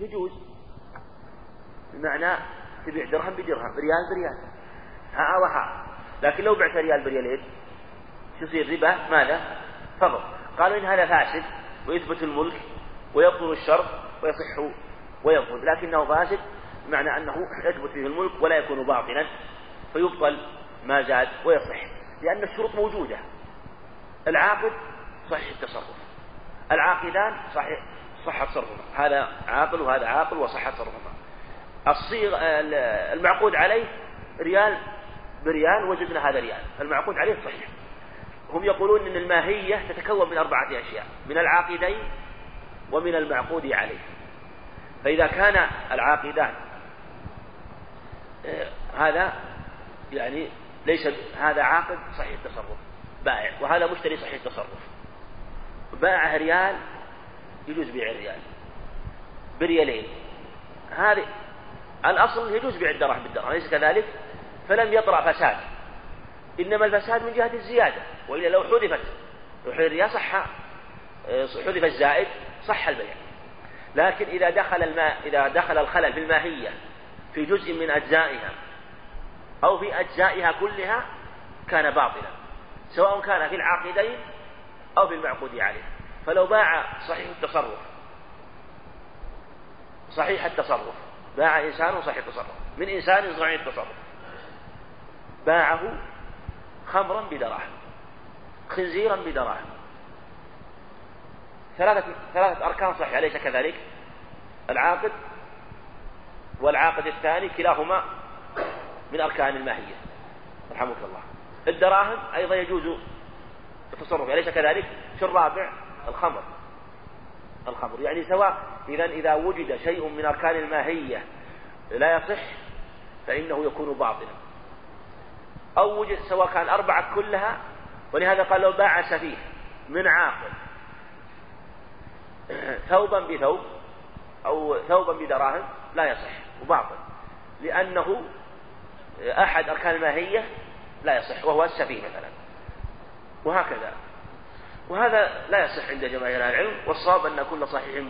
يجوز. بمعنى تبيع درهم بدرهم ريال بريال. ها وها. لكن لو بعت ريال بريالين يصير ربا. ماذا؟ فضل. قالوا إن هذا فاسد ويثبت الملك ويبطل الشرط ويصح ويبطل لكنه فاسد بمعنى أنه يثبت فيه الملك ولا يكون باطلا. فيبطل ما زاد ويصح. لأن الشروط موجودة. العاقد صحيح التصرف. العاقدان صحيح صح تصرفهما هذا عاقل وهذا عاقل وصح تصرفهما الصيغ المعقود عليه ريال بريال وجدنا هذا ريال. المعقود عليه صحيح. هم يقولون إن الماهية تتكون من أربعة أشياء من العاقدين ومن المعقود عليه. فإذا كان العاقدان آه، هذا يعني ليس هذا عاقد صحيح التصرف بائع وهذا مشتري صحيح التصرف. باع ريال يجوز بيع الريال. بريالين. هذه الأصل يجوز بيع الدرهم بالدرهم أليس كذلك؟ فلم يطرأ فساد. إنما الفساد من جهة الزيادة وإلا لو حذفت لو الريال صح حذف الزائد صح البيع. لكن إذا دخل الماء إذا دخل الخلل في الماهية في جزء من أجزائها أو في أجزائها كلها كان باطلا سواء كان في العاقدين أو في المعقود عليه. فلو باع صحيح التصرف. صحيح التصرف. باع إنسان صحيح التصرف. من إنسان صحيح التصرف. باعه خمرا بدراهم خنزيرا بدراهم ثلاثة ثلاثة أركان صحيحة أليس كذلك؟ العاقد والعاقد الثاني كلاهما من أركان الماهية. رحمك الله. الدراهم أيضا يجوز التصرف أليس كذلك؟ في الرابع الخمر. الخمر. يعني سواء إذا إذا وجد شيء من أركان الماهية لا يصح فإنه يكون باطلا. أو وجد سواء كان الأربعة كلها ولهذا قال لو باع سفيه من عاقل ثوبا بثوب أو ثوبا بدراهم لا يصح وباطل لأنه أحد أركان الماهية لا يصح وهو السفيه مثلا. وهكذا. وهذا لا يصح عند جماهير أهل العلم والصواب أن كل صحيح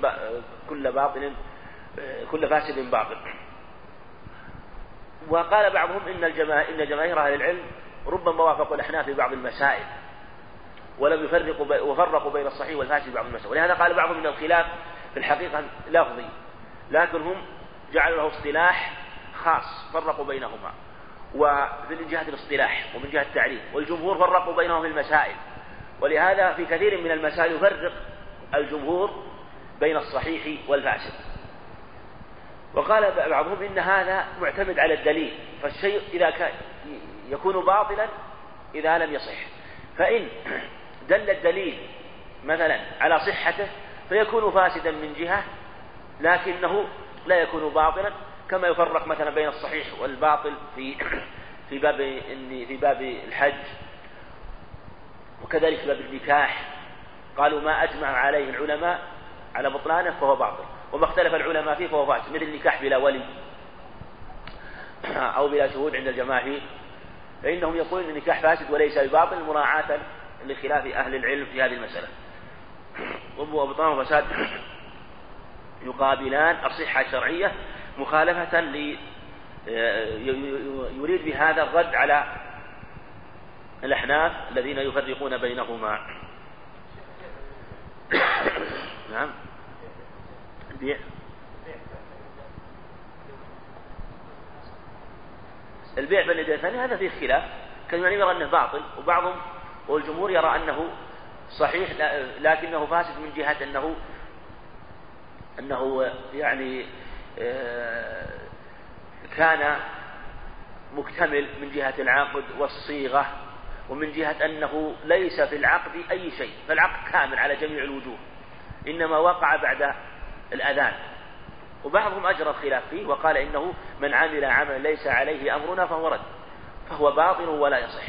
كل باطل كل فاسد باطل وقال بعضهم إن الجماهير إن جماهير أهل العلم ربما وافقوا الأحناف في بعض المسائل ولم يفرقوا وفرقوا بين الصحيح والفاسد في بعض المسائل. ولهذا قال بعضهم إن الخلاف في الحقيقة لفظي لكن هم جعلوا له اصطلاح خاص فرقوا بينهما. ومن جهة الاصطلاح ومن جهة التعريف والجمهور فرقوا بينهم في المسائل. ولهذا في كثير من المسائل يفرق الجمهور بين الصحيح والفاسد وقال بعضهم إن هذا معتمد على الدليل فالشيء إذا كان يكون باطلا إذا لم يصح. فإن دل الدليل مثلا على صحته فيكون فاسدا من جهة لكنه لا يكون باطلا كما يفرق مثلا بين الصحيح والباطل في في باب في باب الحج وكذلك باب النكاح. قالوا ما أجمع عليه العلماء على بطلانه فهو باطل وما اختلف العلماء فيه فهو فاسد مثل النكاح بلا ولي أو بلا شهود عند الجماهير فإنهم يقولون أن النكاح فاسد وليس بباطل مراعاة لخلاف أهل العلم في هذه المسألة. وبطلان وفساد يقابلان الصحة الشرعية مخالفة ل يريد بهذا الرد على الأحناف الذين يفرقون بينهما. نعم. البيع البيع بين اليدين الثاني هذا فيه خلاف كان يرى أنه باطل وبعضهم والجمهور يرى أنه صحيح لكنه فاسد من جهة أنه أنه يعني آه، كان مكتمل من جهة العقد والصيغة. ومن جهة أنه ليس في العقد أي شيء فالعقد كامل على جميع الوجوه إنما وقع بعد الأذان. وبعضهم أجرى الخلاف فيه وقال إنه من عمل عملا ليس عليه أمرنا فهو رد فهو باطل ولا يصح.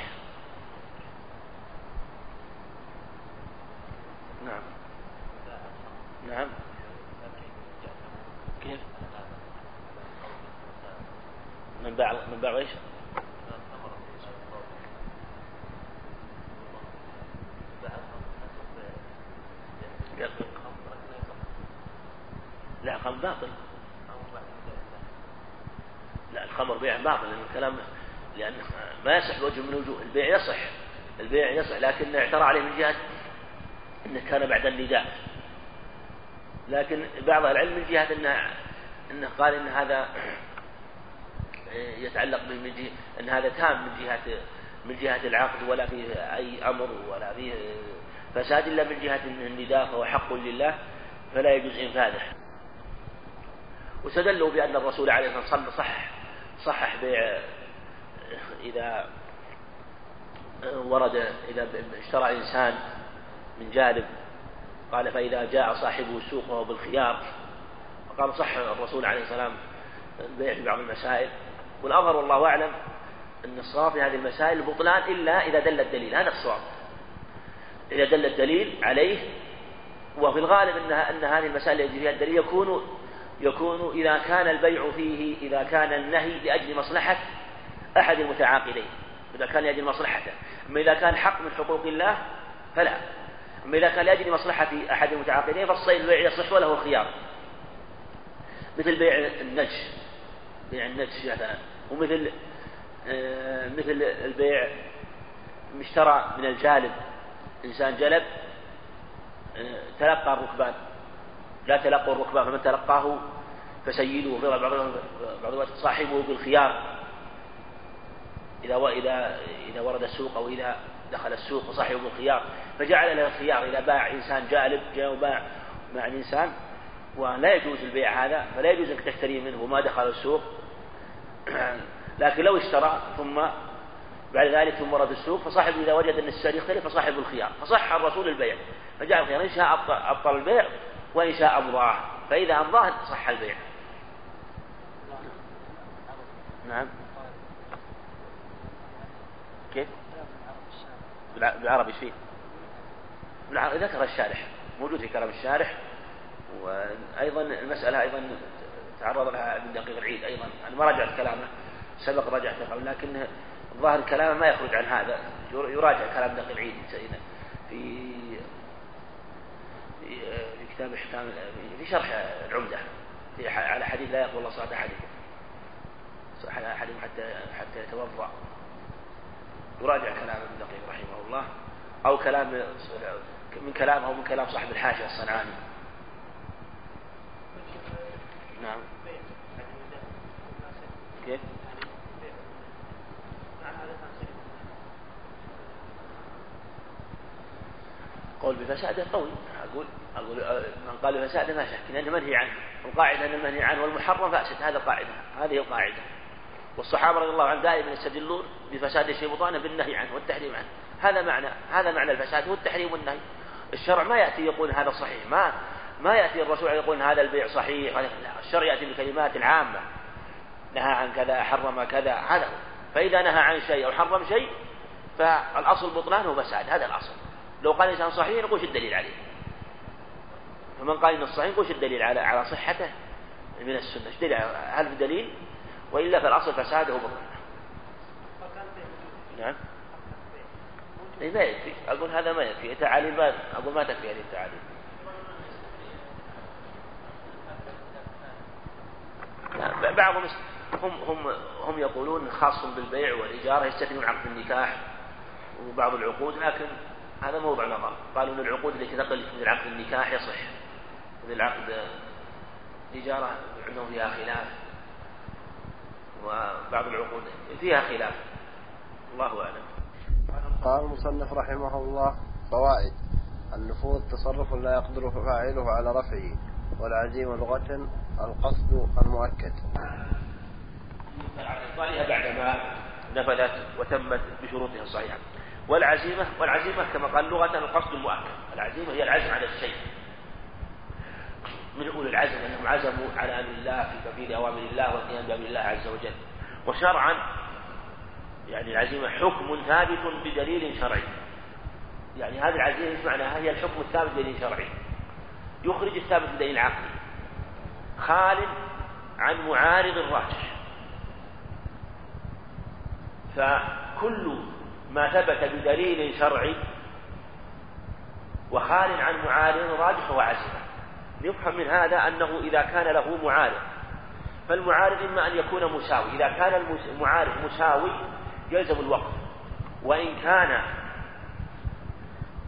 نعم. نعم. كيف؟ من باع من باع إيش؟ لا الخمر باطل. لا الخمر بيع باطل لأن الكلام لأن ما يصح وجه من وجوه البيع يصح البيع يصح لكن اعترى عليه من جهة أنه كان بعد النداء. لكن بعض العلم من جهة أنه أنه قال أن هذا يتعلق من جهة أن هذا تام من جهة من جهة العقد ولا فيه أي أمر ولا فيه فساد إلا من جهة النداء فهو حق لله فلا يجوز إنفاذه. واستدلوا بأن الرسول عليه الصلاة والسلام صح صحح بيع إذا ورد إذا اشترى إنسان من جانب قال فإذا جاء صاحبه السوق وهو بالخيار وقال صح الرسول عليه السلام البيع في بعض المسائل. والأظهر والله أعلم أن الصواب في هذه المسائل بطلان إلا إذا دل الدليل هذا الصواب. إذا دل الدليل عليه وفي الغالب أن أن هذه المسائل التي فيها الدليل يكون يكون إذا كان البيع فيه إذا كان النهي لأجل مصلحة أحد المتعاقدين. إذا كان لأجل مصلحته أما إذا كان حق من حقوق الله فلا. أما إذا كان لأجل مصلحة أحد المتعاقدين فالصيد البيع يصح وله خيار. مثل بيع النج. بيع النج مثلا. ومثل آه، مثل البيع اشترى من الجالب. إنسان جلب آه، تلقى الركبان. لا تلقوا الركبان فمن تلقاه فسيدوه بعض الوقت صاحبه بالخيار. إذا إذا إذا ورد السوق أو إذا دخل السوق وصاحبه بالخيار. فجعل له الخيار. إذا باع إنسان جالب جاء وباع مع الإنسان. ولا يجوز البيع هذا فلا يجوز أنك تشتري منه. وما دخل السوق. لكن لو اشترى ثم بعد ذلك ثم ورد السوق فصاحب إذا وجد أن السعر يختلف فصاحب الخيار. فصح الرسول البيع. فجعل الخيار. إن شاء أبطل البيع وإن شاء أمضاه فإذا أمضاه صح البيع. نعم. كيف؟ بالعربي إيش فيه؟ ذكر الشارح. موجود في كلام الشارح. وأيضا المسألة أيضا تعرض لها ابن دقيق العيد أيضا. أنا ما راجعت كلامه. سبق راجعت قبل لكن ظاهر كلامه ما يخرج عن هذا. يراجع كلام دقيق العيد. في في كتاب احكام في شرح العمدة. في على حديث لا يقبل الله صلاة أحدكم. أحدكم حتى حتى يتوضأ. يراجع كلام ابن دقيق رحمه الله أو كلام من كلام أو من كلام صاحب الحاشية الصنعاني. نعم. كيف؟ قول بفساده قوي. من قال بفساده ما شك لأنه منهي عنه. القاعدة أن المنهي عنه والمحرم فاسد هذا القاعدة هذه القاعدة. والصحابة رضي الله عنهم دائما يستدلون بفساد الشيء بطانة بالنهي عنه والتحريم عنه. هذا معنى هذا معنى الفساد هو التحريم والنهي. الشرع ما يأتي يقول هذا صحيح ما ما يأتي الرسول يقول هذا البيع صحيح. لا الشرع يأتي بكلمات العامة نهى عن كذا حرم كذا هذا فإذا نهى عن شيء أو حرم شيء فالأصل بطلان هو فساد هذا الأصل. لو قال الإنسان صحيح نقول الدليل عليه؟ فمن قال إنه صحيح نقول الدليل؟ على على صحته من السنة. إيش دليل؟ هل في دليل؟ وإلا فالأصل فساده بطلان نعم. إيه ما يكفي. أقول هذا ما يكفي. تعاليم ما أقول ما تكفي هذه التعاليم لا بعضهم هم هم هم يقولون خاص بالبيع والإجارة يستثنون عقد النكاح وبعض العقود لكن هذا موضع نظر. قالوا إن العقود التي تقل من عقد النكاح يصح. من العقد الإجارة عندهم فيها خلاف وبعض العقود فيها خلاف. الله أعلم. قال المصنف رحمه الله فوائد النفوذ تصرف لا يقدر فاعله على رفعه والعزيمة لغة القصد المؤكد. قالها بعدما نفذت وتمت بشروطها الصحيحة. والعزيمة والعزيمة كما قال لغة القصد المؤكد. العزيمة هي العزم على الشيء. من أولي العزم أنهم عزموا على أمر الله في تنفيذ أوامر الله والقيام بأمر الله عز وجل. وشرعا يعني العزيمة حكم ثابت بدليل شرعي. يعني هذه العزيمة إيش معناها؟ هي الحكم الثابت بدليل شرعي. يخرج الثابت بدليل عقلي. خال عن معارض راجح فكل ما ثبت بدليل شرعي وخال عن معارض راجح هو عزيمة. يفهم من هذا أنه إذا كان له معارض. فالمعارض إما أن يكون مساوي. إذا كان المعارض مساوي يلزم الوقف. وإن كان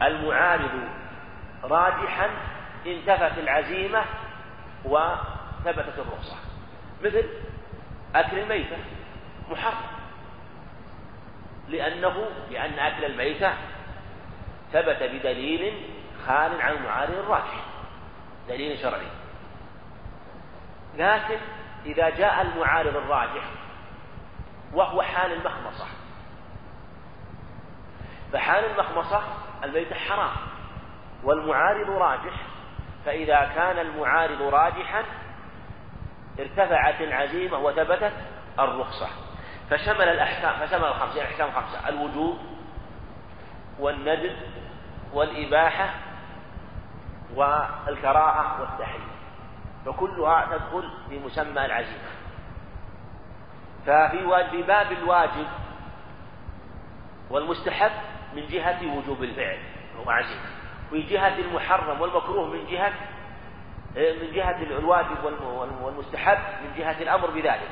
المعارض راجحا انتفت العزيمة وثبتت الرخصة. مثل أكل الميتة محرم. لأنه لأن أكل الميتة ثبت بدليل خال عن المعارض الراجح دليل شرعي. لكن إذا جاء المعارض الراجح وهو حال المخمصة. فحال المخمصة الميتة حرام والمعارض راجح. فإذا كان المعارض راجحا ارتفعت العزيمة وثبتت الرخصة. فشمل الأحكام فشمل الخمسة يعني الأحكام الخمسة الوجوب والندب والإباحة والكراهة والتحريم. فكلها تدخل في مسمى العزيمة. ففي في باب الواجب والمستحب من جهة وجوب الفعل هو عزيمة. وفي جهة المحرم والمكروه من جهة من جهة الواجب والمستحب من جهة الأمر بذلك.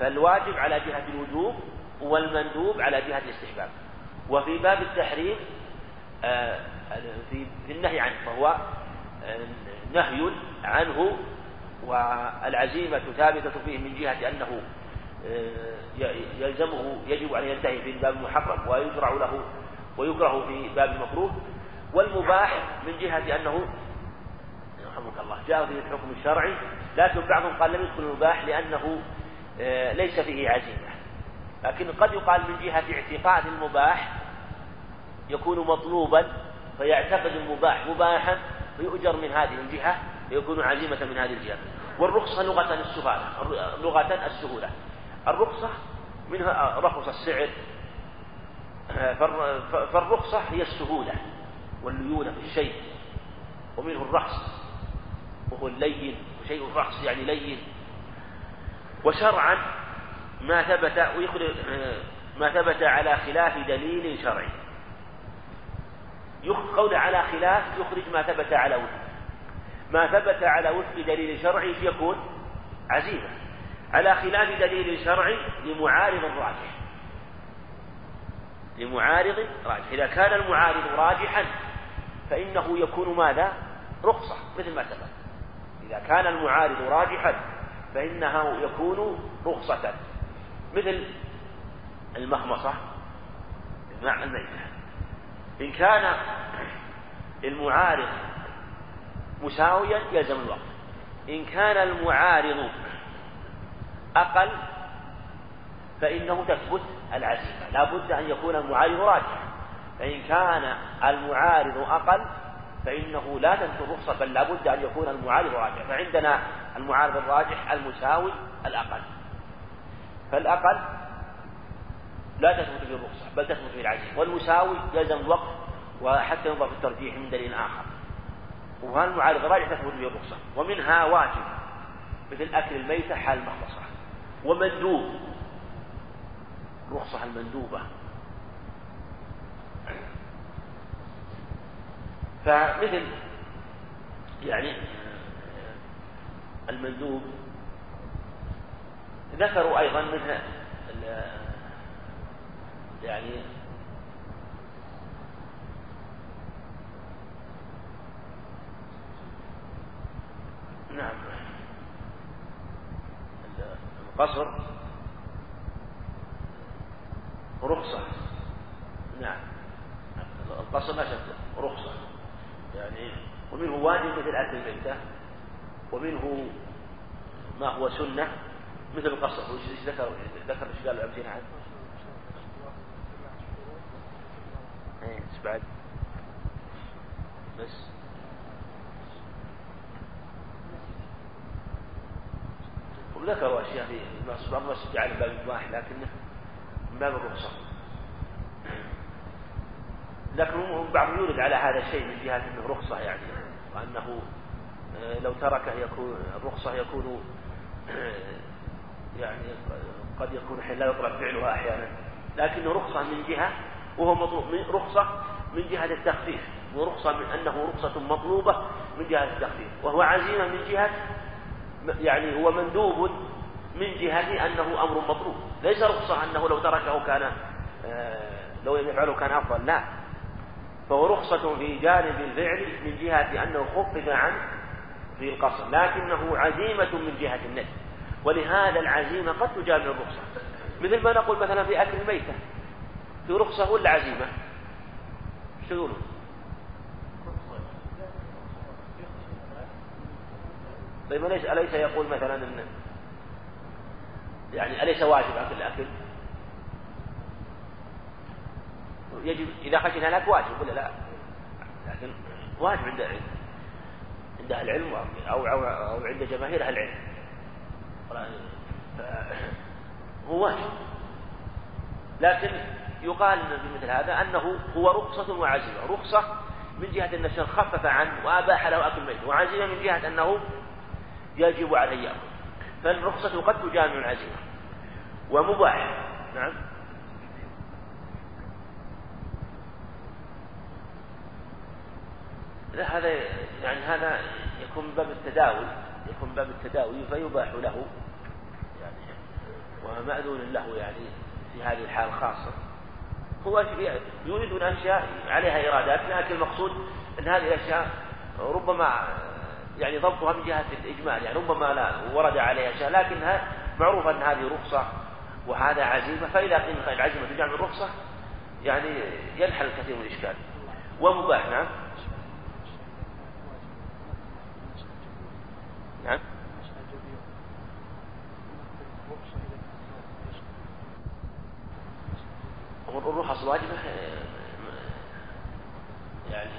فالواجب على جهة الوجوب والمندوب على جهة الاستحباب. وفي باب التحريم آه، في النهي عنه فهو آه، نهي عنه والعزيمة ثابتة فيه من جهة أنه آه، يلزمه يجب أن ينتهي في باب المحرم ويشرع له ويكره في باب المكروه والمباح من جهة أنه رحمك الله جاء في الحكم الشرعي لكن بعضهم قال لم يدخل المباح لأنه آه، ليس فيه عزيمة. لكن قد يقال من جهة اعتقاد المباح يكون مطلوبا فيعتقد المباح مباحا فيؤجر من هذه الجهة فيكون عزيمة من هذه الجهة. والرخصة لغة السهولة لغة السهولة. الرخصة منها رخص السعر. فالرخصة هي السهولة والليونة في الشيء ومنه الرخص وهو اللين وشيء الرخص يعني لين. وشرعا ما ثبت ما ثبت على خلاف دليل شرعي. قول على خلاف يخرج ما ثبت على وفق ما ثبت على وفق دليل شرعي يكون عزيمة. على خلاف دليل شرعي لمعارض راجح. لمعارض راجح. إذا كان المعارض راجحا فإنه يكون ماذا؟ رخصة مثل ما سبق. إذا كان المعارض راجحا فإنه يكون رخصة. مثل المخمصة مع الميتة. إن كان المعارض مساويا يلزم الوقت. إن كان المعارض أقل فإنه تثبت العزيمة. لا بد أن يكون المعارض راجحا. فإن كان المعارض أقل فإنه لا تثبت الرخصة بل لا بد أن يكون المعارض راجحا. فعندنا المعارض الراجح المساوي الأقل. فالأقل لا تثبت في الرخصة بل تثبت في العزيمة والمساوي يلزم الوقف وحتى ينظر في الترجيح من دليل آخر. وهذا المعارض الراجح تثبت به الرخصة. ومنها واجب مثل أكل الميتة حال المخلصة ومندوب الرخصة المندوبة. فمثل يعني المندوب. ذكروا أيضا منها يعني نعم. القصر رخصة. نعم. القصر لا شك رخصة. يعني ومنه واجب مثل أكل الميتة. ومنه ما هو سنة. مثل القصر. وش ذكر؟ ذكر إيش قال الأمثلة عنه؟ إيه بعد؟ بس. وذكروا أشياء في بعض الناس جعل باب الإباحة لكنه من باب الرخصة. لكن بعضهم يورد على هذا الشيء من جهة أنه رخصة يعني وأنه آه، لو تركه يكون الرخصة يكون آه، يعني قد يكون حين لا يطلب فعلها أحيانا. لكنه رخصة من جهة وهو مطلوب من رخصة من جهة التخفيف. ورخصة من أنه رخصة مطلوبة من جهة التخفيف. وهو عزيمة من جهة يعني هو مندوب من جهة أنه أمر مطلوب. ليس رخصة أنه لو تركه كان آه، لو لم يفعله كان أفضل لا. فهو رخصة في جانب الفعل من جهة أنه خفف عنه في القصر. لكنه عزيمة من جهة النهي ولهذا العزيمة قد تجامع الرخصة. مثل ما نقول مثلا في أكل الميتة. في رخصة ولا عزيمة؟ إيش تقولون؟ طيب أليس أليس يقول مثلا إن يعني أليس واجب أكل الأكل؟ يجب إذا خشينا لك واجب ولا لا؟ لكن واجب عند عند أهل العلم أو أو أو عند جماهير أهل العلم. هو واجب. لكن يقال بمثل هذا أنه هو رخصة وعزيمة، رخصة من جهة أن الشيخ خفف عنه وأباح له أكل الميت، وعزيمة من جهة أنه يجب عليه يأكل. فالرخصة قد تجامع العزيمة. ومباح. نعم. لا هذا يعني هذا يكون باب التداول يكون باب التداوي فيباح له. يعني ومأذون له يعني في هذه الحال خاصة. هو يريدون أشياء عليها إرادات لكن المقصود أن هذه الأشياء ربما يعني ضبطها من جهة الإجمال يعني ربما لا ورد عليها أشياء لكنها معروفة أن هذه رخصة وهذا عزيمة فإذا قيل العزيمة تجعل الرخصة يعني ينحل الكثير من الإشكال. ومباح نعم. الرخص الواجبة يعني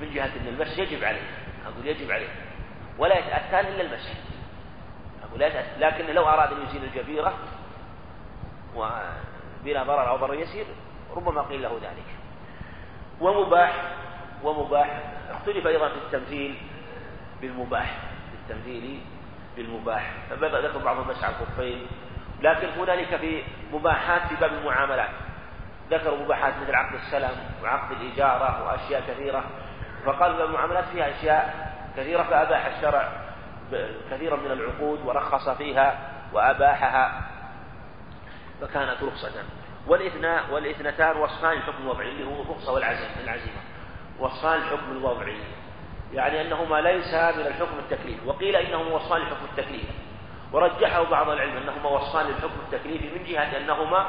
من جهة أن المس يجب عليه أقول يجب عليه ولا يتأتى إلا المسح أقول لا يتأتى لكن لو أراد أن يزيل الجبيرة وبلا ضرر أو ضرر يسير ربما قيل له ذلك. ومباح ومباح اختلف أيضا في التمثيل بالمباح في التمثيل بالمباح. فبدأ ذكر بعض المسح الخفين لكن هنالك في مباحات في باب المعاملات. ذكروا مباحات مثل عقد السلم وعقد الإجارة وأشياء كثيرة فقال المعاملات فيها أشياء كثيرة فأباح الشرع كثيرا من العقود ورخص فيها وأباحها فكانت رخصة. والاثناء والاثنتان وصفان الحكم الوضعي اللي هو الرخصة والعزيمة العزيمة. وصفان الحكم الوضعي يعني أنهما ليس من الحكم التكليفي وقيل إنهما وصفان الحكم التكليفي ورجحه بعض العلم أنهما وصفان للحكم التكليفي من جهة أنهما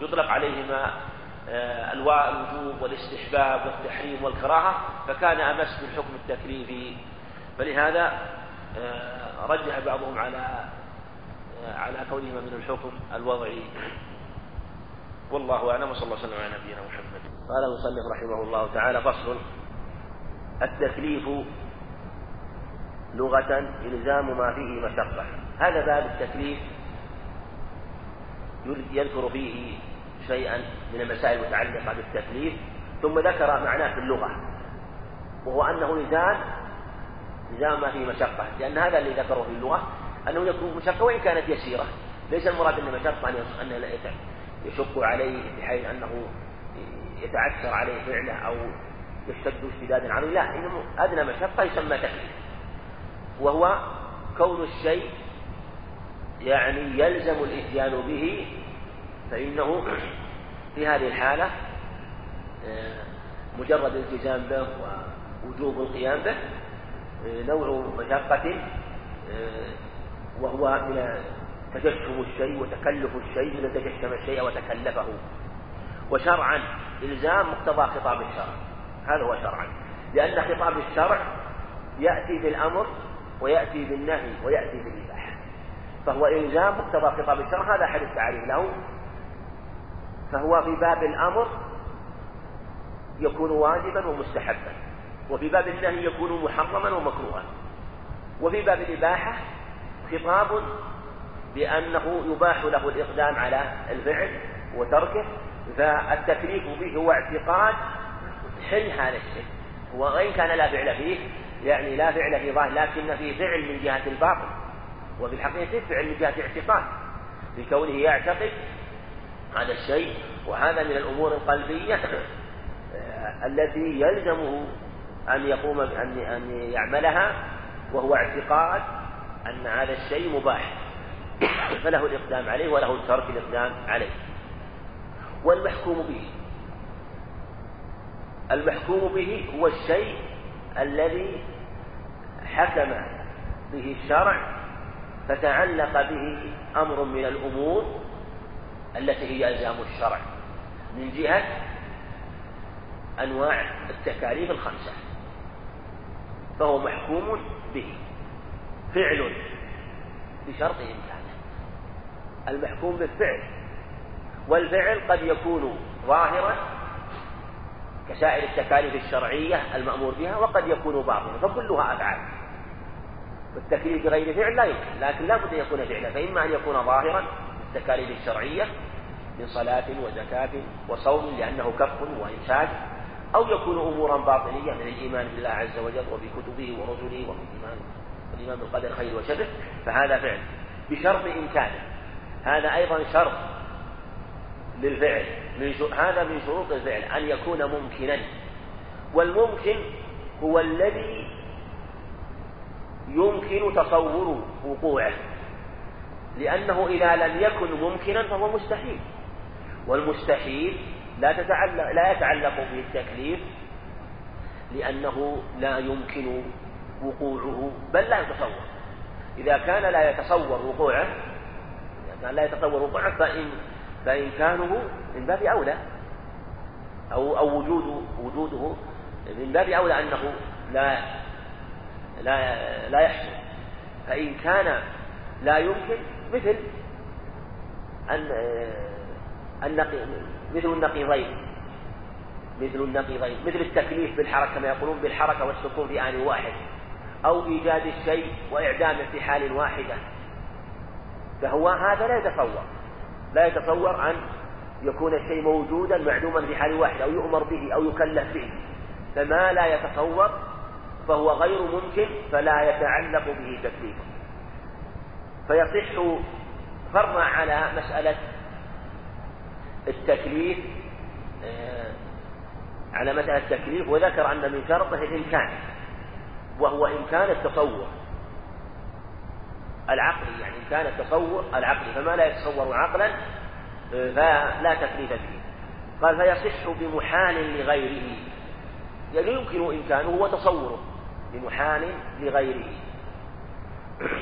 يطلق عليهما آه، أنواع الوجوب والاستحباب والتحريم والكراهة فكان أمس بالحكم التكليفي فلهذا آه، رجح بعضهم على آه، على كونهما من الحكم الوضعي. والله أعلم وصلى الله وسلم على نبينا محمد. قال المصنف رحمه الله تعالى فصل التكليف لغة إلزام ما فيه مشقة. هذا باب التكليف يذكر فيه شيئا من المسائل المتعلقة بالتكليف ثم ذكر معناه في اللغة وهو أنه لزام لزام ما فيه مشقة لأن هذا اللي ذكره في اللغة أنه يكون مشقة وإن كانت يسيرة. ليس المراد أن مشقة أن يشق عليه بحيث أنه يتعثر عليه فعله أو يشتد اشتدادا عليه لا إنه أدنى مشقة يسمى تكليف وهو كون الشيء يعني يلزم الإتيان به فإنه في هذه الحالة آه، مجرد الالتزام به ووجوب القيام به آه، نوع مشقة آه، وهو من تجشم الشيء وتكلف الشيء من تجشم الشيء وتكلفه. وشرعا إلزام مقتضى خطاب الشرع. هذا هو شرعا. لأن خطاب الشرع يأتي بالأمر ويأتي بالنهي ويأتي بالإباحة فهو إلزام مقتضى خطاب الشرع هذا أحد التعريف له. فهو في باب الأمر يكون واجبا ومستحبا وفي باب النهي يكون محرما ومكروها. وفي باب الإباحة خطاب بأنه يباح له الإقدام على الفعل وتركه فالتكليف به هو اعتقاد حل هذا الشيء. وإن كان لا فعل فيه يعني لا فعل في ظاهر لكن فيه فعل من جهة الباطن. وفي الحقيقة فعل من جهة اعتقاد؟ بكونه يعتقد هذا الشيء وهذا من الأمور القلبية التي يلزمه أن يقوم أن أن يعملها وهو اعتقاد أن هذا الشيء مباح. فله الإقدام عليه وله ترك الإقدام عليه. والمحكوم به. المحكوم به هو الشيء الذي حكم به الشرع فتعلق به أمر من الأمور التي هي ألزام الشرع من جهة أنواع التكاليف الخمسة فهو محكوم به فعل بشرط إمكانه المحكوم بالفعل والفعل قد يكون ظاهرا كسائر التكاليف الشرعية المأمور بها وقد يكون باطنا فكلها أفعال. والتكليف بغير فعل لا يمكن لكن لا بد أن يكون فعلا فإما أن يكون ظاهرا التكاليف الشرعية من صلاة وزكاة وصوم لأنه كف وإمساك أو يكون أمورا باطنية من الإيمان بالله عز وجل وبكتبه ورسله وبالإيمان والإيمان بالقدر خير وشره فهذا فعل. بشرط إمكانه. هذا أيضا شرط للفعل من هذا من شروط الفعل أن يكون ممكنا. والممكن هو الذي يمكن تصور وقوعه. لأنه إذا لم يكن ممكنا فهو مستحيل. والمستحيل لا تتعلق لا يتعلق به التكليف لأنه لا يمكن وقوعه بل لا يتصور. إذا كان لا يتصور وقوعه إذا كان لا يتصور وقوعه فإن فإمكانه من باب أولى أو أو وجود وجوده من باب أولى أنه لا لا لا يحصل. فإن كان لا يمكن مثل أن النقي مثل النقيضين. مثل النقيضين. مثل التكليف بالحركة كما يقولون بالحركة والسكون في آن واحد. أو إيجاد الشيء وإعدامه في حال واحدة. فهو هذا لا يتصور. لا يتصور أن يكون الشيء موجودا معدوما في حال واحد أو يؤمر به أو يكلف به. فما لا يتصور فهو غير ممكن فلا يتعلق به تكليف. فيصح فرع على مسألة التكليف آه، على مسألة التكليف وذكر أن من شرطه الإمكان وهو إمكان التصور العقلي يعني إمكان التصور العقلي فما لا يتصور عقلا آه، فلا تكليف به قال فيصح بمحال لغيره يعني يمكن إمكانه وتصوره بمحال لغيره.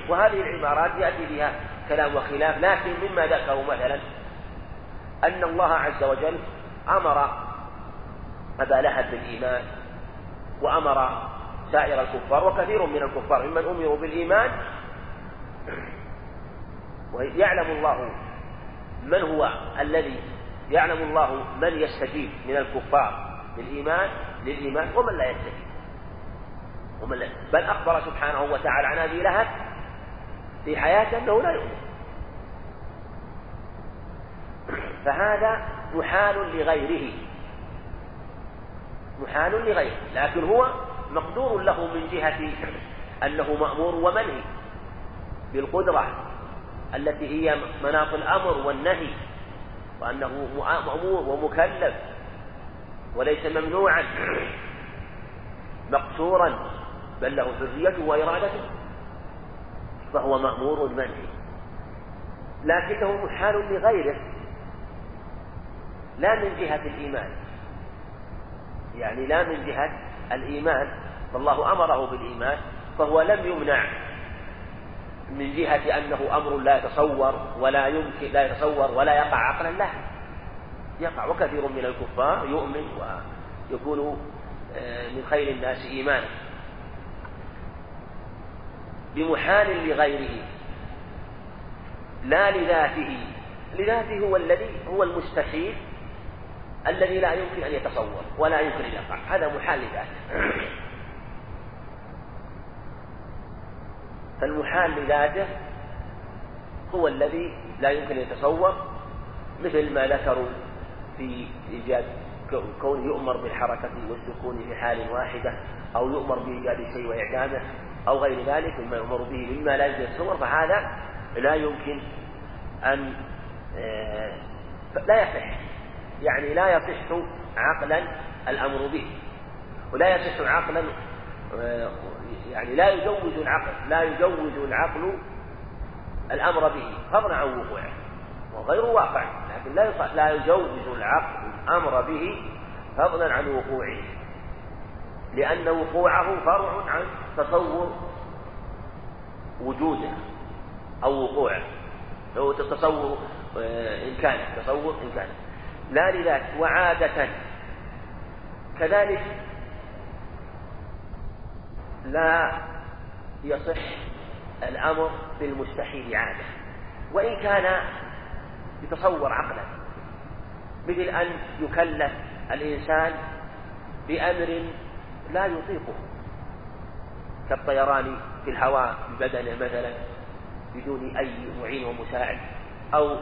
وهذه العبارات يأتي فيها كلام وخلاف لكن مما ذكروا مثلا أن الله عز وجل أمر أبا لهب بالإيمان وأمر سائر الكفار وكثير من الكفار ممن أمروا بالإيمان. ويعلم الله من هو الذي يعلم الله من يستجيب من الكفار بالإيمان للإيمان ومن لا يستجيب. بل أخبر سبحانه وتعالى عن أبي لهب في حياته أنه لا يؤمن. فهذا محال لغيره. محال لغيره. لكن هو مقدور له من جهة أنه مأمور ومنهي بالقدرة التي هي مناط الأمر والنهي وأنه مأمور ومكلف وليس ممنوعا مقصورا. بل له حريته وإرادته فهو مأمور منهي لكنه محال لغيره لا من جهة الإيمان. يعني لا من جهة الإيمان فالله أمره بالإيمان فهو لم يمنع. من جهة أنه أمر لا يتصور ولا يمكن لا يتصور ولا يقع عقلا لا يقع وكثير من الكفار يؤمن ويكون آه، من خير الناس إيمانا. بمحال لغيره. لا لذاته. لذاته هو الذي هو المستحيل الذي لا يمكن أن يتصور ولا يمكن أن يقع. هذا محال لذاته. فالمحال لذاته هو الذي لا يمكن أن يتصور مثل ما ذكروا في إيجاد كون يؤمر بالحركة والسكون في حال واحدة أو يؤمر بإيجاد الشيء وإعدامه. أو غير ذلك مما يؤمر به مما لا يمكن يتصور فهذا لا يمكن أن آه، لا يصح. يعني لا يصح عقلا الأمر به. ولا يصح عقلا يعني لا يجوز العقل لا يجوز العقل الأمر به فضلا عن وقوعه وغير واقع لكن لا لا يجوز العقل الأمر به فضلا عن وقوعه. لأن وقوعه فرع عن تصور وجوده أو وقوعه. لو تصور آه، إمكانه تصور إمكانه لا لذلك وعادة. كذلك لا يصح الأمر بالمستحيل عادة. وإن كان يتصور عقلا مثل أن يكلف الإنسان بأمر لا يطيقه. كالطيران في الهواء ببدنه مثلا بدون أي معين ومساعد أو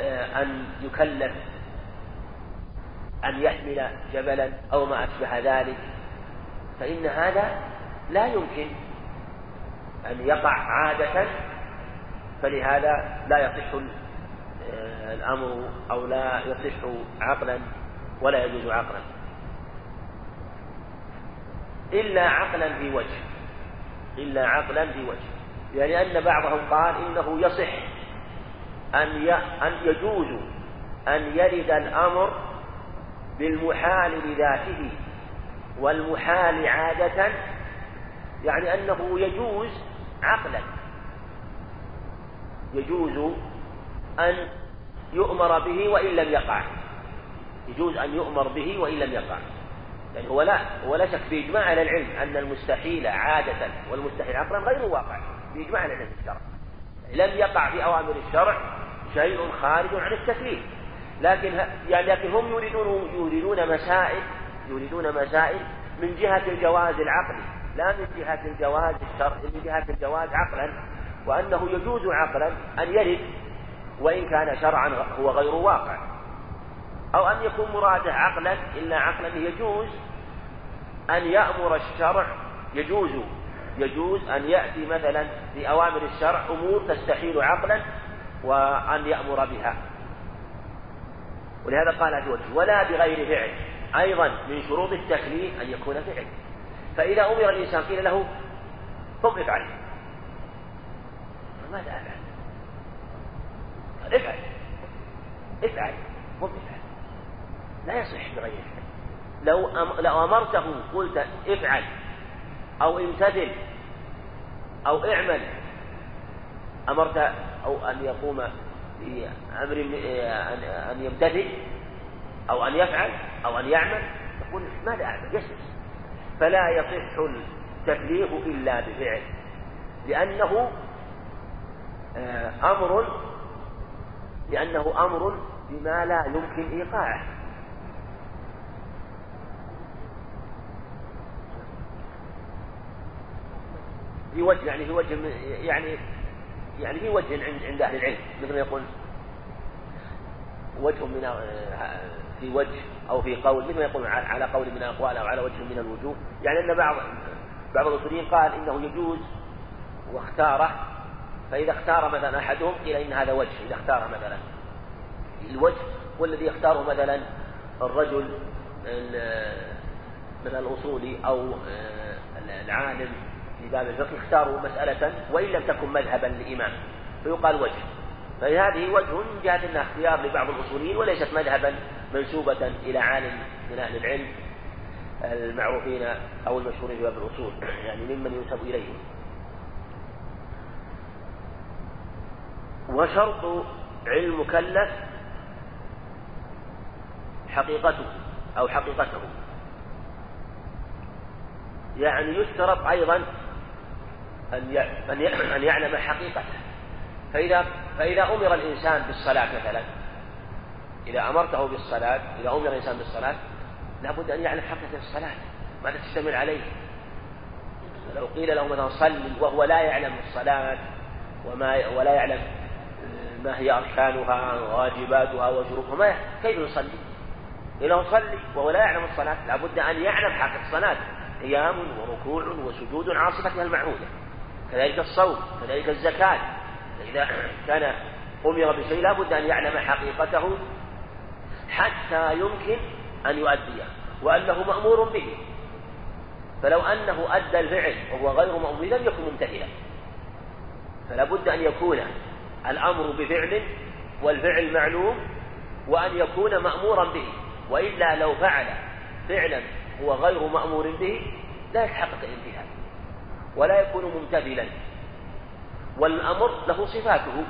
آه، أن يكلف أن يحمل جبلا أو ما أشبه ذلك. فإن هذا لا يمكن أن يقع عادة فلهذا لا يصح آه، الأمر أو لا يصح عقلا ولا يجوز عقلا. إلا عقلا في وجه. إلا عقلا في وجه. يعني أن بعضهم قال إنه يصح أن أن يجوز أن يرد الأمر بالمحال لذاته والمحال عادة يعني أنه يجوز عقلا. يجوز أن يؤمر به وإن لم يقع. يجوز أن يؤمر به وإن لم يقع. يعني هو لا هو لا شك بإجماع أهل العلم أن المستحيل عادة والمستحيل عقلا غير واقع بإجماع أهل العلم الشرع. لم يقع في أوامر الشرع شيء خارج عن التكليف. لكن يعني لكن هم يريدون يريدون مسائل يريدون مسائل من جهة الجواز العقلي لا من جهة الجواز الشرعي من جهة الجواز عقلا. وأنه يجوز عقلا أن يرد وإن كان شرعا هو غير واقع. أو أن يكون مراده عقلا إلا عقلا يجوز أن يأمر الشرع يجوز يجوز أن يأتي مثلا في أوامر الشرع أمور تستحيل عقلا وأن يأمر بها. ولهذا قال في وجه ولا بغير فعل. أيضا من شروط التكليف أن يكون فعل. فإذا أمر الإنسان قيل له قم افعل. ماذا أفعل؟ افعل. افعل. قم افعل. لا يصح بغير فعل. لو. لو أمرته قلت افعل أو امتثل أو اعمل أمرت أو أن يقوم بأمر أن يمتثل أو أن يفعل أو أن يعمل يقول ماذا أعمل يسلم فلا يصح التكليف إلا بفعل لأنه آه، أمر لأنه أمر بما لا يمكن إيقاعه في وجه يعني في وجه يعني يعني في وجه عند عند أهل العلم مثل ما يقول وجه من في وجه أو في قول مثل ما يقول على قول من الأقوال أو على وجه من الوجوه. يعني أن بعض بعض الأصوليين قال إنه يجوز واختاره فإذا اختار مثلا أحدهم قيل إن هذا وجه إذا اختار مثلا الوجه والذي يختاره مثلا الرجل من الأصولي أو العالم في باب الفقه اختاروا مسألة وإن لم تكن مذهبا لإمام فيقال وجه. فهذه وجه من جهة أنها اختيار لبعض الأصوليين وليست مذهبا منسوبة إلى عالم من أهل العلم المعروفين أو المشهورين في باب الأصول يعني ممن ينسب إليهم. وشرط علم مكلف حقيقته أو حقيقته. يعني يشترط أيضا أن أن يعلم حقيقته فإذا فإذا أمر الإنسان بالصلاة مثلا إذا أمرته بالصلاة إذا أمر الإنسان بالصلاة لابد أن يعلم حقيقة الصلاة ماذا تشتمل عليه. لو قيل له مثلا صل وهو لا يعلم الصلاة وما ولا يعلم ما هي أركانها وواجباتها وشروطها كيف يصلي؟ إذا صلي وهو لا يعلم الصلاة لابد أن يعلم حق الصلاة. قيام وركوع وسجود عاصفتها المعهودة. كذلك الصوم كذلك الزكاة. إذا كان أمر بشيء لا بد أن يعلم حقيقته حتى يمكن أن يؤديه وأنه مأمور به. فلو أنه أدى الفعل وهو غير مأمور لم يكن ممتثلا. فلا بد أن يكون الأمر بفعل والفعل معلوم وأن يكون مأمورا به. وإلا لو فعل فعلا هو غير مأمور به لا يتحقق الامتثال ولا يكون ممتثلا. والأمر له صفاته.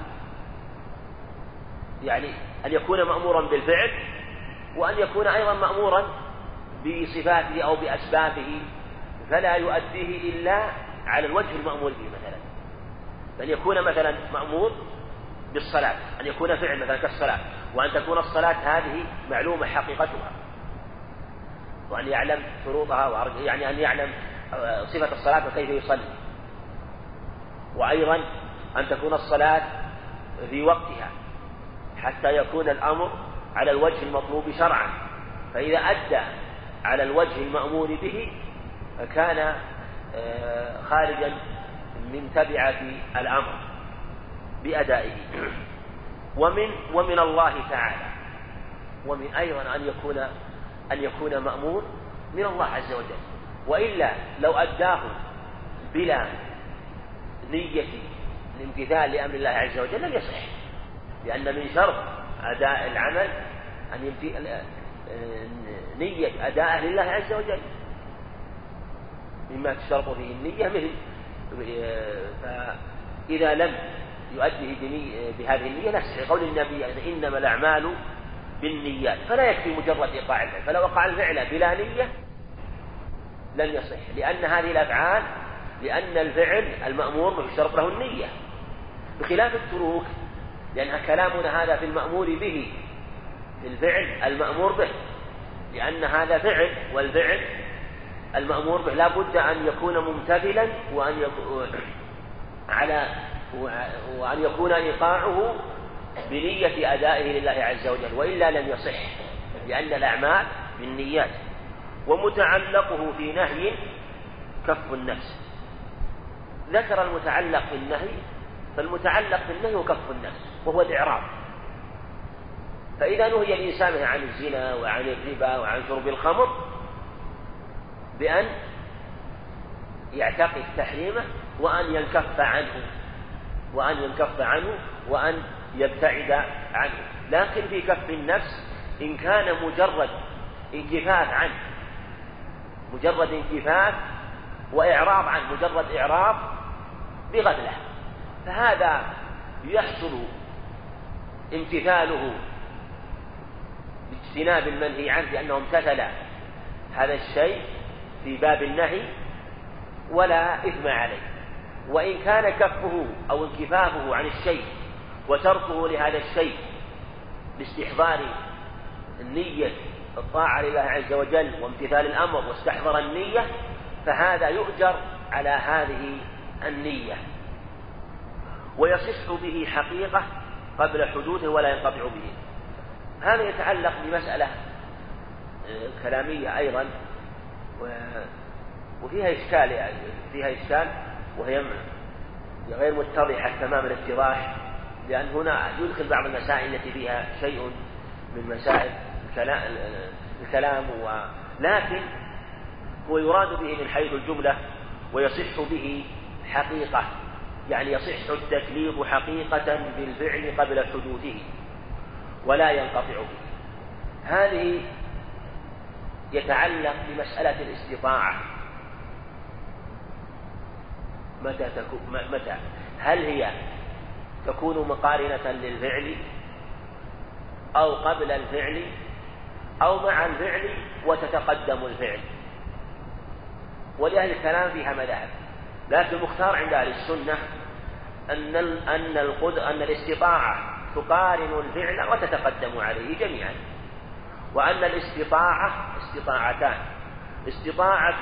يعني أن يكون مأمورا بالفعل وأن يكون أيضا مأمورا بصفاته أو بأسبابه فلا يؤديه إلا على الوجه المأمور به مثلا. بل يكون مثلا مأمور بالصلاة أن يكون فعل مثلا كالصلاة وأن تكون الصلاة هذه معلومة حقيقتها. وأن يعلم شروطها يعني أن يعلم صفة الصلاة وكيف يصلي. وأيضا أن تكون الصلاة في وقتها حتى يكون الأمر على الوجه المطلوب شرعا. فإذا أدى على الوجه المأمور به فكان آه، خارجا من تبعة الأمر بأدائه. ومن ومن الله تعالى ومن أيضا أن يكون أن يكون مأمور من الله عز وجل. وإلا لو أداه بلا نية الامتثال لأمر الله عز وجل لم يصح. لأن من شرط أداء العمل أن نية أداءه لله عز وجل. مما تشترط فيه النية مثل فإذا لم يؤديه بهذه النية نفسه. قول النبي يعني إنما الأعمال بالنيات. فلا يكفي مجرد إيقاع الفعل. فلو وقع الفعل بلا نية لن يصح. لأن هذه الأفعال لأن الفعل المأمور يشترط له النية. بخلاف التروك لأن كلامنا هذا في المأمور به في الفعل المأمور به. لأن هذا فعل والفعل المأمور به لا بد أن يكون ممتثلا وأن يكون على وأن يكون إيقاعه بنية أدائه لله عز وجل. وإلا لم يصح لأن الأعمال بالنيات. ومتعلقه في نهي كف النفس. ذكر المتعلق بالنهي فالمتعلق بالنهي هو كف النفس وهو الإعراض فإذا نهي الإنسان عن الزنا وعن الربا وعن شرب الخمر بأن يعتقد تحريمه وأن ينكف عنه وأن ينكف عنه وأن يبتعد عنه. لكن في كف النفس إن كان مجرد انكفاف عنه مجرد انكفاف وإعراض عنه مجرد إعراض بغفلة فهذا يحصل امتثاله باجتناب المنهي عنه لأنه امتثل هذا الشيء في باب النهي ولا إثم عليه. وإن كان كفه أو انكفافه عن الشيء وتركه لهذا الشيء باستحضار النية الطاعة لله عز وجل وامتثال الأمر واستحضر النية فهذا يؤجر على هذه النية. ويصح به حقيقة قبل حدوثه ولا ينقطع به. هذا يتعلق بمسألة آه، كلامية أيضا وفيها إشكال يعني فيها إشكال وهي غير متضحة تمام الاتضاح لأن هنا يدخل بعض المسائل التي فيها شيء من مسائل الكلام لكن هو يراد به من حيث الجملة ويصح به حقيقة. يعني يصح التكليف حقيقة بالفعل قبل حدوثه ولا ينقطع به. هذه يتعلق بمسألة الاستطاعة. متى تكون متى؟ هل هي تكون مقارنة للفعل أو قبل الفعل؟ أو مع الفعل وتتقدم الفعل. ولأهل الكلام فيها مذاهب. لكن المختار عند أهل السنة أن أن أن الاستطاعة تقارن الفعل وتتقدم عليه جميعا. وأن الاستطاعة استطاعتان. استطاعة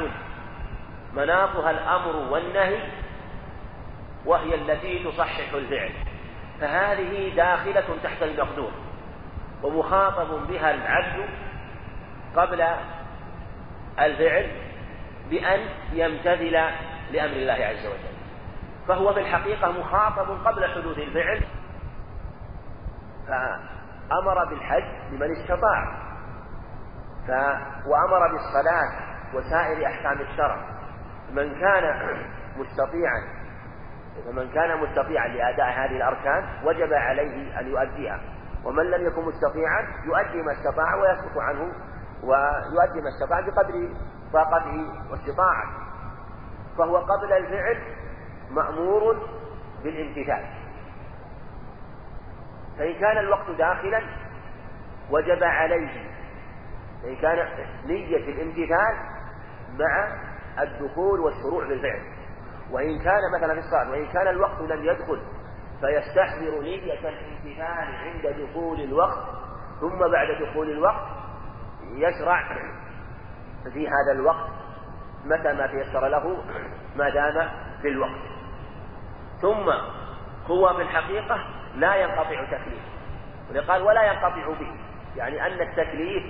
مناطها الأمر والنهي وهي التي تصحح الفعل. فهذه داخلة تحت المقدور. ومخاطب بها العبد قبل الفعل بأن يمتثل لأمر الله عز وجل. فهو في الحقيقة مخاطب قبل حدوث الفعل. فأمر بالحج لمن استطاع. ف... وأمر بالصلاة وسائر أحكام الشرع. من كان مستطيعا فمن كان مستطيعا لأداء هذه الأركان وجب عليه أن يؤديها. ومن لم يكن مستطيعا يؤدي ما استطاع ويسقط عنه ويؤدي ما استطاع بقدر طاقته واستطاعته. فهو قبل الفعل مأمور بالامتثال. فإن كان الوقت داخلا وجب عليه فإن كان نية الامتثال مع الدخول والشروع بالفعل. وإن كان مثلا في الصلاة وإن كان الوقت لم يدخل فيستحضر نية الامتثال عند دخول الوقت ثم بعد دخول الوقت يشرع في هذا الوقت متى ما تيسر له ما دام في الوقت ثم هو في الحقيقة لا ينقطع تكليفه ولقال ولا ينقطع به يعني أن التكليف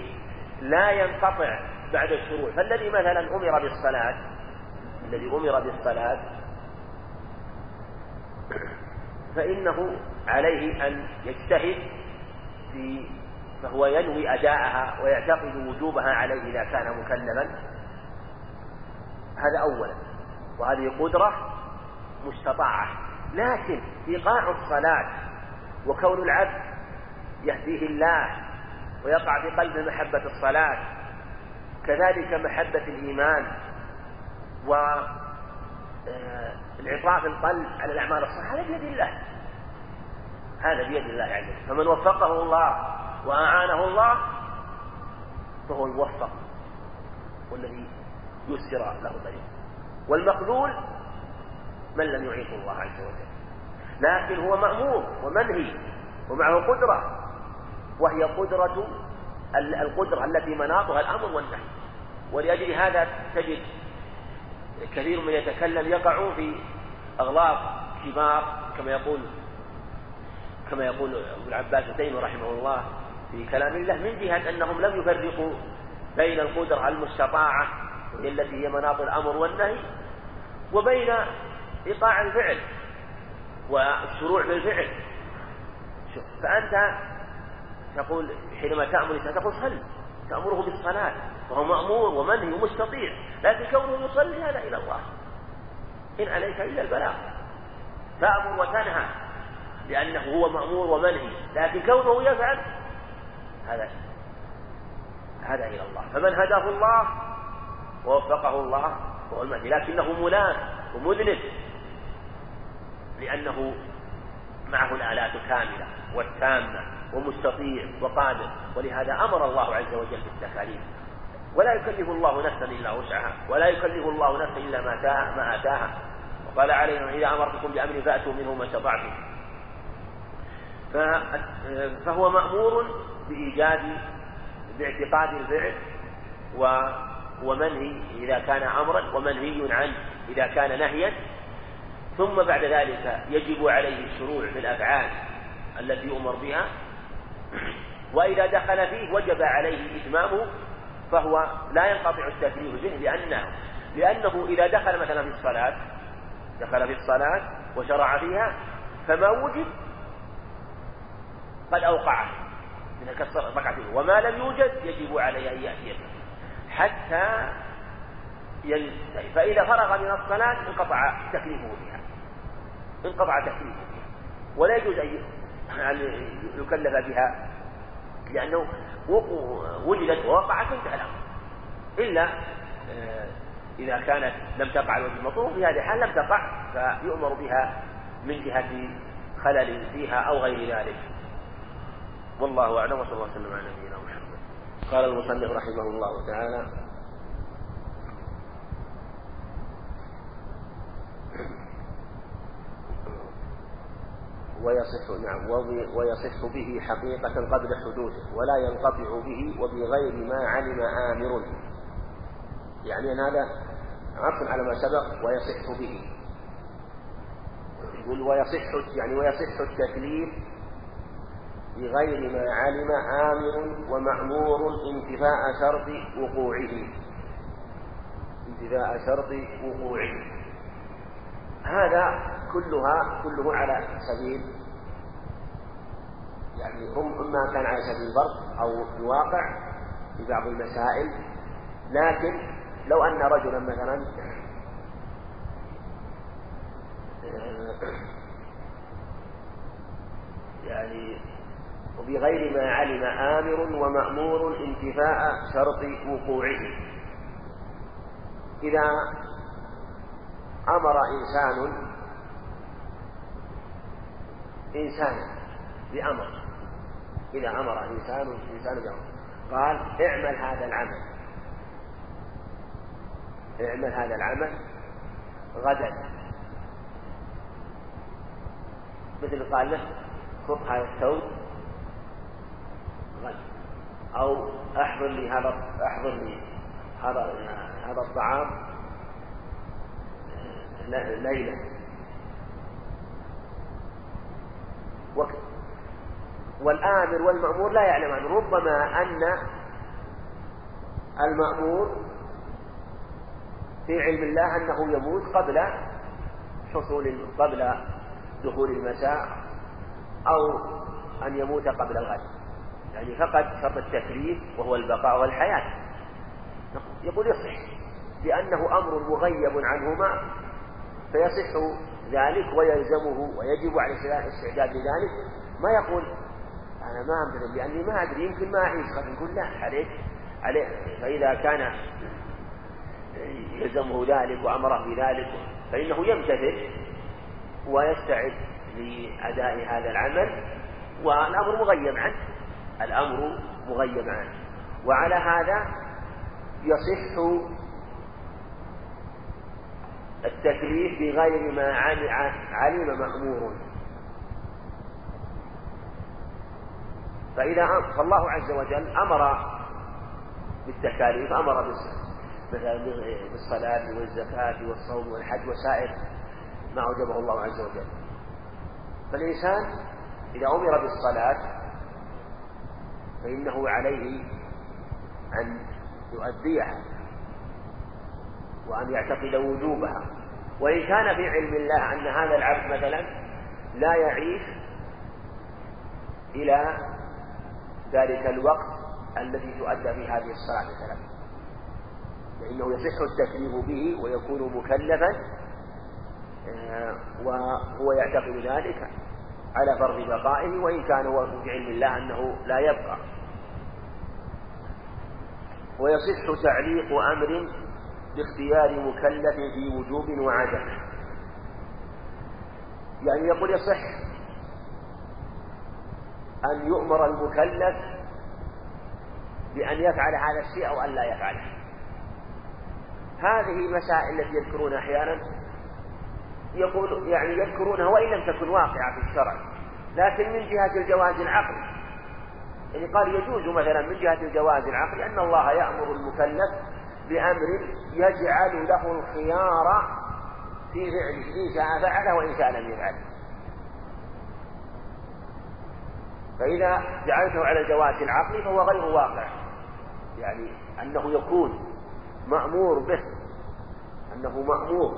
لا ينقطع بعد الشروع. فالذي مثلا أمر بالصلاة الذي أمر بالصلاة فإنه عليه أن يجتهد في فهو ينوي أداءها ويعتقد وجوبها عليه إذا كان مكلفا هذا أولا. وهذه قدرة مستطاعة. لكن إيقاع الصلاة وكون العبد يهديه الله ويقع في قلبه محبة الصلاة كذلك محبة الإيمان و آه، القلب على الأعمال الصالحة هذا بيد الله. هذا بيد الله يعني. فمن وفقه الله وأعانه الله فهو الموفق والذي يسر له طريق والمخذول من لم يعينه الله عز وجل. لكن هو مأمور ومنهي ومعه قدرة وهي قدرة القدرة التي مناطها الأمر والنهي. ولأجل هذا تجد كثير من يتكلم يقعون في أغلاط كبار كما يقول كما يقول العباس التيمي رحمه الله في كلام الله من جهة أنهم لم يفرقوا بين القدرة المستطاعة وهي التي هي مناط الأمر والنهي وبين إيقاع الفعل والشروع في الفعل شوف فأنت تقول حينما تأمر تقول صل تأمره بالصلاة وهو مأمور ومنهي ومستطيع لكن كونه يصلي هذا إلى الله. إن عليك إلا البلاغ. تأمر وتنهى لأنه هو مأمور ومنهي لكن كونه يفعل هذا هذا إلى الله. فمن هداه الله ووفقه الله هو المهدي. لكنه ملام ومذنب لأنه معه الآلات الكاملة والتامة ومستطيع وقادر. ولهذا أمر الله عز وجل بالتكاليف. ولا يكلف الله نفسا إلا وسعها ولا يكلف الله نفسا إلا ما ما آتاها. وقال عليهم إذا أمرتكم بأمر فأتوا منه ما استطعتم. فهو مأمور بإيجاد باعتقاد الفعل و ومنهي إذا كان أمرا ومنهي عنه إذا كان نهيا. ثم بعد ذلك يجب عليه الشروع في الأفعال التي يؤمر بها. وإذا دخل فيه وجب عليه إتمامه فهو لا ينقطع التكليف به لأنه لأنه إذا دخل مثلا في الصلاة دخل في الصلاة وشرع فيها فما وجد قد أوقعه. من الركعتين وما لم يوجد يجب عليه أن يأتي به حتى ينتهي فإذا فرغ من الصلاة انقطع تكليفه بها انقطع تكليفه بها ولا يجوز أن يكلف بها لأنه وجدت ووقعت انتهى الأمر. إلا آه، إذا كانت لم تقع الوجه المطلوب في هذه الحال لم تقع فيؤمر بها من جهة خلل فيها أو غير ذلك. والله أعلم وصلى الله وسلم على نبينا محمد. قال المصنف رحمه الله تعالى ويصح نعم ويصح به حقيقة قبل حدوثه ولا ينقطع به وبغير ما علم آمر. يعني أن هذا عطف على ما سبق ويصح به. يقول ويصح يعني ويصح التكليف بغير ما علم آمر ومأمور انتفاء شرط وقوعه. انتفاء شرط وقوعه. هذا كلها كله على سبيل يعني هم إما كان على سبيل البرق أو الواقع في بعض المسائل. لكن لو أن رجلا مثلا يعني وبغير ما علم آمر ومأمور انتفاء شرط وقوعه. إذا أمر إنسان إنسانا بأمر. إذا أمر إنسان إنسان بأمر. قال اعمل هذا العمل. اعمل هذا العمل غدا. مثل قال له خذ هذا الثوب أو أحضر لي هذا أحضر لي هذا هذا الطعام ليلة. والآمر والمأمور لا يعلمان ربما أن المأمور في علم الله أنه يموت قبل حصول قبل دخول المساء أو أن يموت قبل الغد. يعني فقد شرط التكليف وهو البقاء والحياة. يقول يصح لأنه أمر مغيب عنهما فيصح ذلك ويلزمه ويجب على الاستعداد لذلك. ما يقول أنا ما أمتثل لأني ما أدري يمكن ما أعيش قد يقول لا عليك عليه. فإذا كان يلزمه ذلك وأمره بذلك فإنه يمتثل ويستعد لأداء هذا العمل والأمر مغيب عنه. الأمر مغيب عنه. وعلى هذا يصح التكليف بغير ما علم مأمور. فإذا فالله عز وجل أمر بالتكاليف أمر مثلا بالصلاة والزكاة والصوم والحج وسائر ما أوجبه الله عز وجل. فالإنسان إذا أمر بالصلاة فإنه عليه أن يؤديها وأن يعتقد وجوبها. وإن كان في علم الله أن هذا العبد مثلا لا يعيش إلى ذلك الوقت الذي تؤدى فيه هذه الصلاة مثلا. فإنه يصح التكليف به ويكون مكلفا آه، وهو يعتقد ذلك. على فرض بقائه وإن كان هو في علم الله أنه لا يبقى. ويصح تعليق أمر باختيار مكلف في وجوب وعدم. يعني يقول يصح أن يؤمر المكلف بأن يفعل هذا الشيء أو أن لا يفعله. هذه المسائل التي يذكرونها أحيانا. يقول يعني يذكرونها وإن لم تكن واقعة في الشرع لكن من جهة الجواز العقلي يعني قال يجوز مثلا من جهة الجواز العقلي أن الله يأمر المكلف بأمر يجعل له الخيار في فعله إن شاء فعله وإن شاء لم يفعله. فإذا جعلته على الجواز العقلي فهو غير واقع. يعني أنه يكون مأمور به أنه مأمور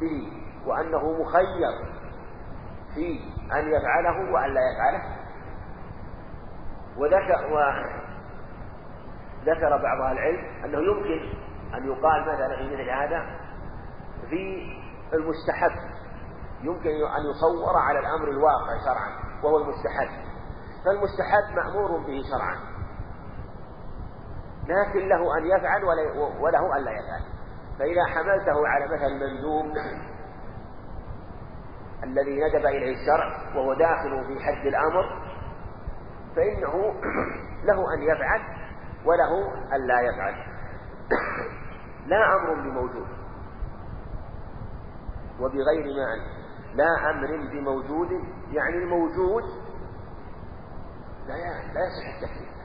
به. وأنه مخير في أن يفعله وأن لا يفعله. وذكر وذكر بعض أهل العلم أنه يمكن أن يقال مثلا في مثل هذا في المستحب. يمكن أن يصور على الأمر الواقع شرعا وهو المستحب. فالمستحب مأمور به شرعا. لكن له أن يفعل وله أن لا يفعل. فإذا حملته على مثل المندوب الذي ندب إليه الشرع وهو داخل في حد الأمر فإنه له أن يفعل وله أن لا يفعل. لا أمر بموجود. وبغير معنى لا أمر بموجود يعني الموجود لا لا يصح التكليف.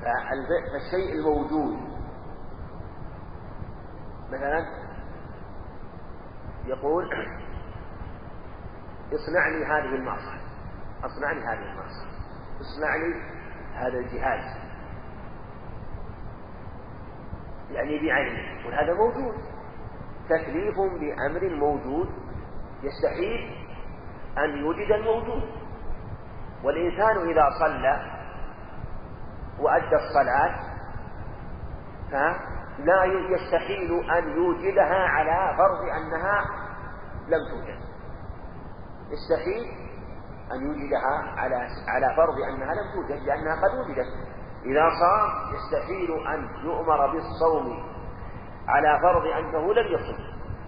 فالشيء الموجود مثلا يقول اصنع لي هذه المعصية. اصنع لي هذه المعصية. اصنع لي هذا الجهاز يعني بعينه وهذا موجود. تكليف بأمر موجود. يستحيل أن يوجد الموجود. والإنسان إذا صلى وأدى الصلاة فلا يستحيل أن يوجدها على فرض أنها لم توجد. يستحيل أن يوجدها على على فرض أنها لم توجد لأنها قد وجدت. إذا صام يستحيل أن يؤمر بالصوم على فرض أنه لم يصم.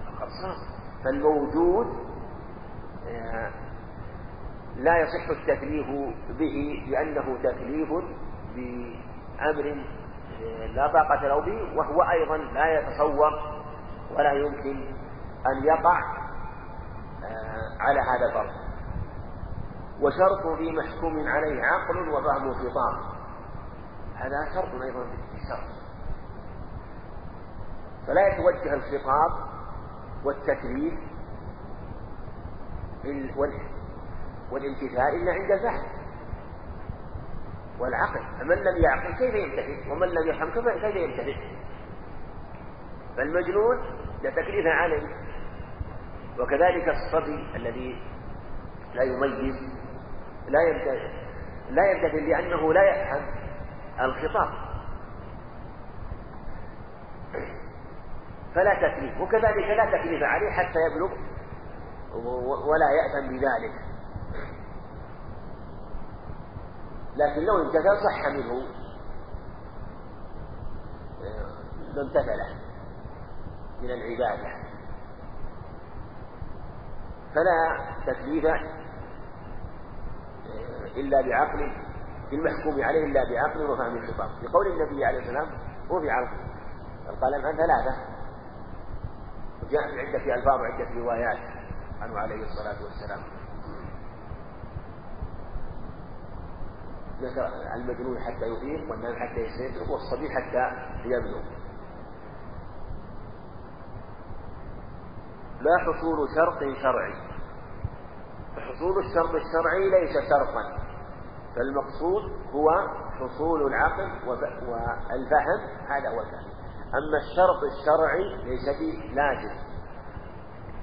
فقد صام. فالموجود آه، لا يصح التكليف به لأنه تكليف بأمر آه، لا طاقة له به وهو أيضا لا يتصور ولا يمكن أن يقع آه، على هذا الفرض. وشرط في محكوم عليه عقل وفهم خطاب هذا شرط أيضا في الشرط. فلا يتوجه الخطاب والتكليف والامتثال إلا عند الفهم والعقل. فمن لم يعقل كيف يمتثل؟ ومن لم يفهم كيف يمتثل؟ فالمجنون لا تكليف عليه. وكذلك الصبي الذي لا يميز لا يمتثل لا يمتثل لأنه لا يفهم الخطاب. فلا تكليف وكذلك لا تكليف عليه حتى يبلغ ولا يأثم بذلك. لكن لو امتثل صح منه ما امتثله من العبادة. فلا تكليف إلا بعقل في المحكوم عليه إلا بعقل وفهم الخطاب. لقول النبي عليه السلام رفع القلم عن ثلاثة وجاء من عدة ألفاظ وعدة روايات عنه عليه الصلاة والسلام. ذكر المجنون حتى يفيق والنام حتى يستيقظ والصبي حتى يبلغ. لا حصول شرط شرعي. فحصول الشرط الشرعي ليس شرطا. فالمقصود هو حصول العقل والفهم هذا هو الفهم. أما الشرط الشرعي ليس بلازم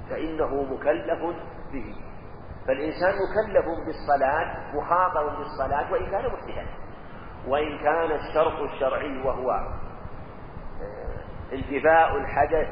فإنه مكلف به. فالإنسان مكلف بالصلاة مخاطب بالصلاة وإن كان محدثا وإن كان الشرط الشرعي وهو آه، انتفاء الحدث